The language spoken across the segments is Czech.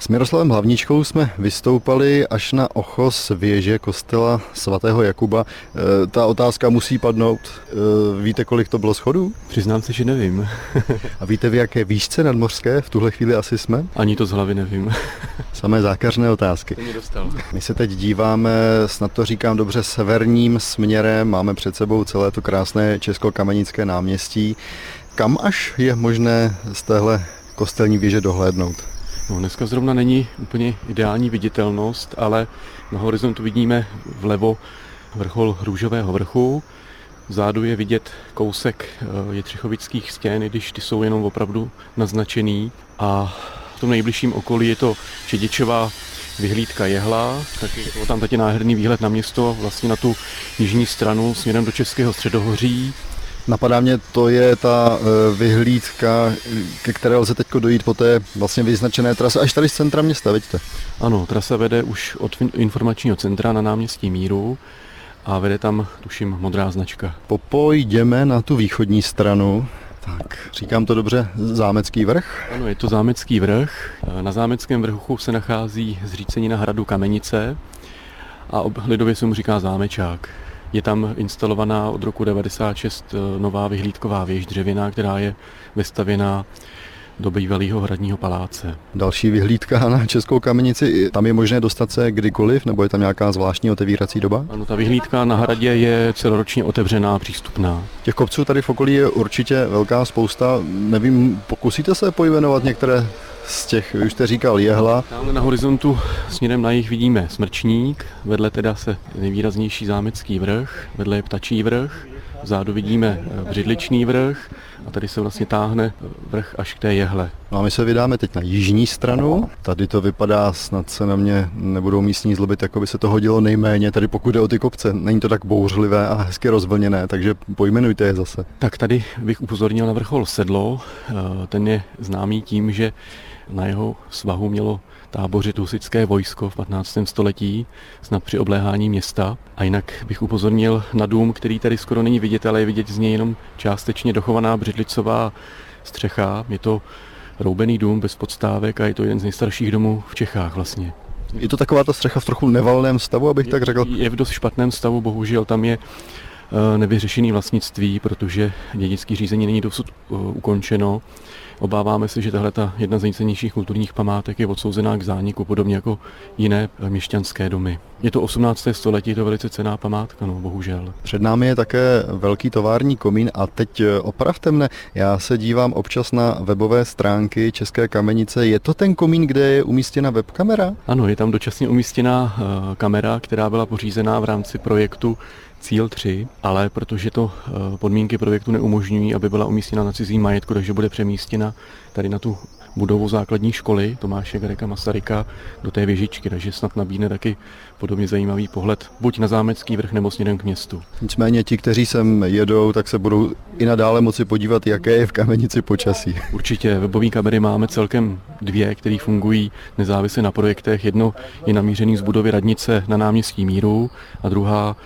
S Miroslavem Hlavničkou jsme vystoupali až na ochos věže kostela svatého Jakuba. E, ta otázka musí padnout. E, víte, kolik to bylo schodů? Přiznám se, že nevím. A víte, v jaké výšce nadmořské v tuhle chvíli asi jsme? Ani to z hlavy nevím. Samé zákařné otázky. My se teď díváme, snad to říkám dobře, severním směrem. Máme před sebou celé to krásné česko-kamenické náměstí. Kam až je možné z téhle kostelní věže dohlédnout? No, dneska zrovna není úplně ideální viditelnost, ale na horizontu vidíme vlevo vrchol Růžového vrchu. Vzadu je vidět kousek eh, Jetřichovických stěn, když ty jsou jenom opravdu naznačený. A v tom nejbližším okolí je to Čedičová vyhlídka jehla, tak je tam taky nádherný výhled na město, vlastně na tu jižní stranu směrem do Českého středohoří. Napadá mě, to je ta e, vyhlídka, ke které lze teď dojít po té vlastně vyznačené trase až tady z centra města, vidíte? Ano, trasa vede už od informačního centra na náměstí Míru a vede tam, tuším, modrá značka. Popojdeme na tu východní stranu. Tak, říkám to dobře, Zámecký vrch? Ano, je to Zámecký vrch. Na Zámeckém vrchu se nachází zřícenina hradu Kamenice a lidově se mu říká Zámečák. Je tam instalovaná od roku 96 eh, nová vyhlídková věž dřevěná, která je vystavěná do bývalého hradního paláce. Další vyhlídka na Českou kamenici, tam je možné dostat se kdykoliv, nebo je tam nějaká zvláštní otevírací doba? Ano, ta vyhlídka na hradě je celoročně otevřená a přístupná. Těch kopců tady v okolí je určitě velká spousta. Nevím, pokusíte se pojmenovat některé z těch, už jste říkal, jehla. Tam na horizontu směrem na jich vidíme smrčník, vedle teda se nejvýraznější zámecký vrch, vedle je ptačí vrch, vzadu vidíme eh, břidličný vrch a tady se vlastně táhne vrch až k té jehle. No a my se vydáme teď na jižní stranu. Tady to vypadá, snad se na mě nebudou místní zlobit, jako by se to hodilo nejméně, tady pokud jde o ty kopce. Není to tak bouřlivé a hezky rozvlněné, takže pojmenujte je zase. Tak tady bych upozornil na vrchol Sedlo. Eh, ten je známý tím, že na jeho svahu mělo tábořit husické vojsko v 15. století, snad při obléhání města. A jinak bych upozornil na dům, který tady skoro není vidět, ale je vidět z něj jenom částečně dochovaná břidlicová střecha. Je to roubený dům bez podstávek a je to jeden z nejstarších domů v Čechách vlastně. Je to taková ta střecha v trochu nevalném stavu, abych je, tak řekl? Je v dost špatném stavu, bohužel tam je nevyřešený vlastnictví, protože dědické řízení není dosud eh, ukončeno Obáváme se, že tahle ta jedna z nejcennějších kulturních památek je odsouzená k zániku, podobně jako jiné měšťanské domy. Je to 18. století, je to velice cená památka, no bohužel. Před námi je také velký tovární komín a teď eh, opravte mne, já se dívám občas na webové stránky České kamenice. Je to ten komín, kde je umístěna webkamera? Ano, je tam dočasně umístěna uh, kamera, která byla pořízená v rámci projektu cíl 3, ale protože to eh, podmínky projektu neumožňují, aby byla umístěna na cizí majetku, takže bude přemístěna tady na tu budovu základní školy Tomáše Gareka Masaryka do té věžičky, takže snad nabídne taky podobně zajímavý pohled buď na zámecký vrch nebo směrem k městu. Nicméně ti, kteří sem jedou, tak se budou i nadále moci podívat, jaké je v kamenici počasí. Určitě, webové kamery máme celkem dvě, které fungují nezávisle na projektech. Jedno je namířený z budovy radnice na náměstí Míru a druhá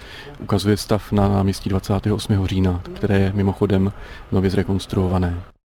ukazuje stav na náměstí 28. října, které je mimochodem nově zrekonstruované.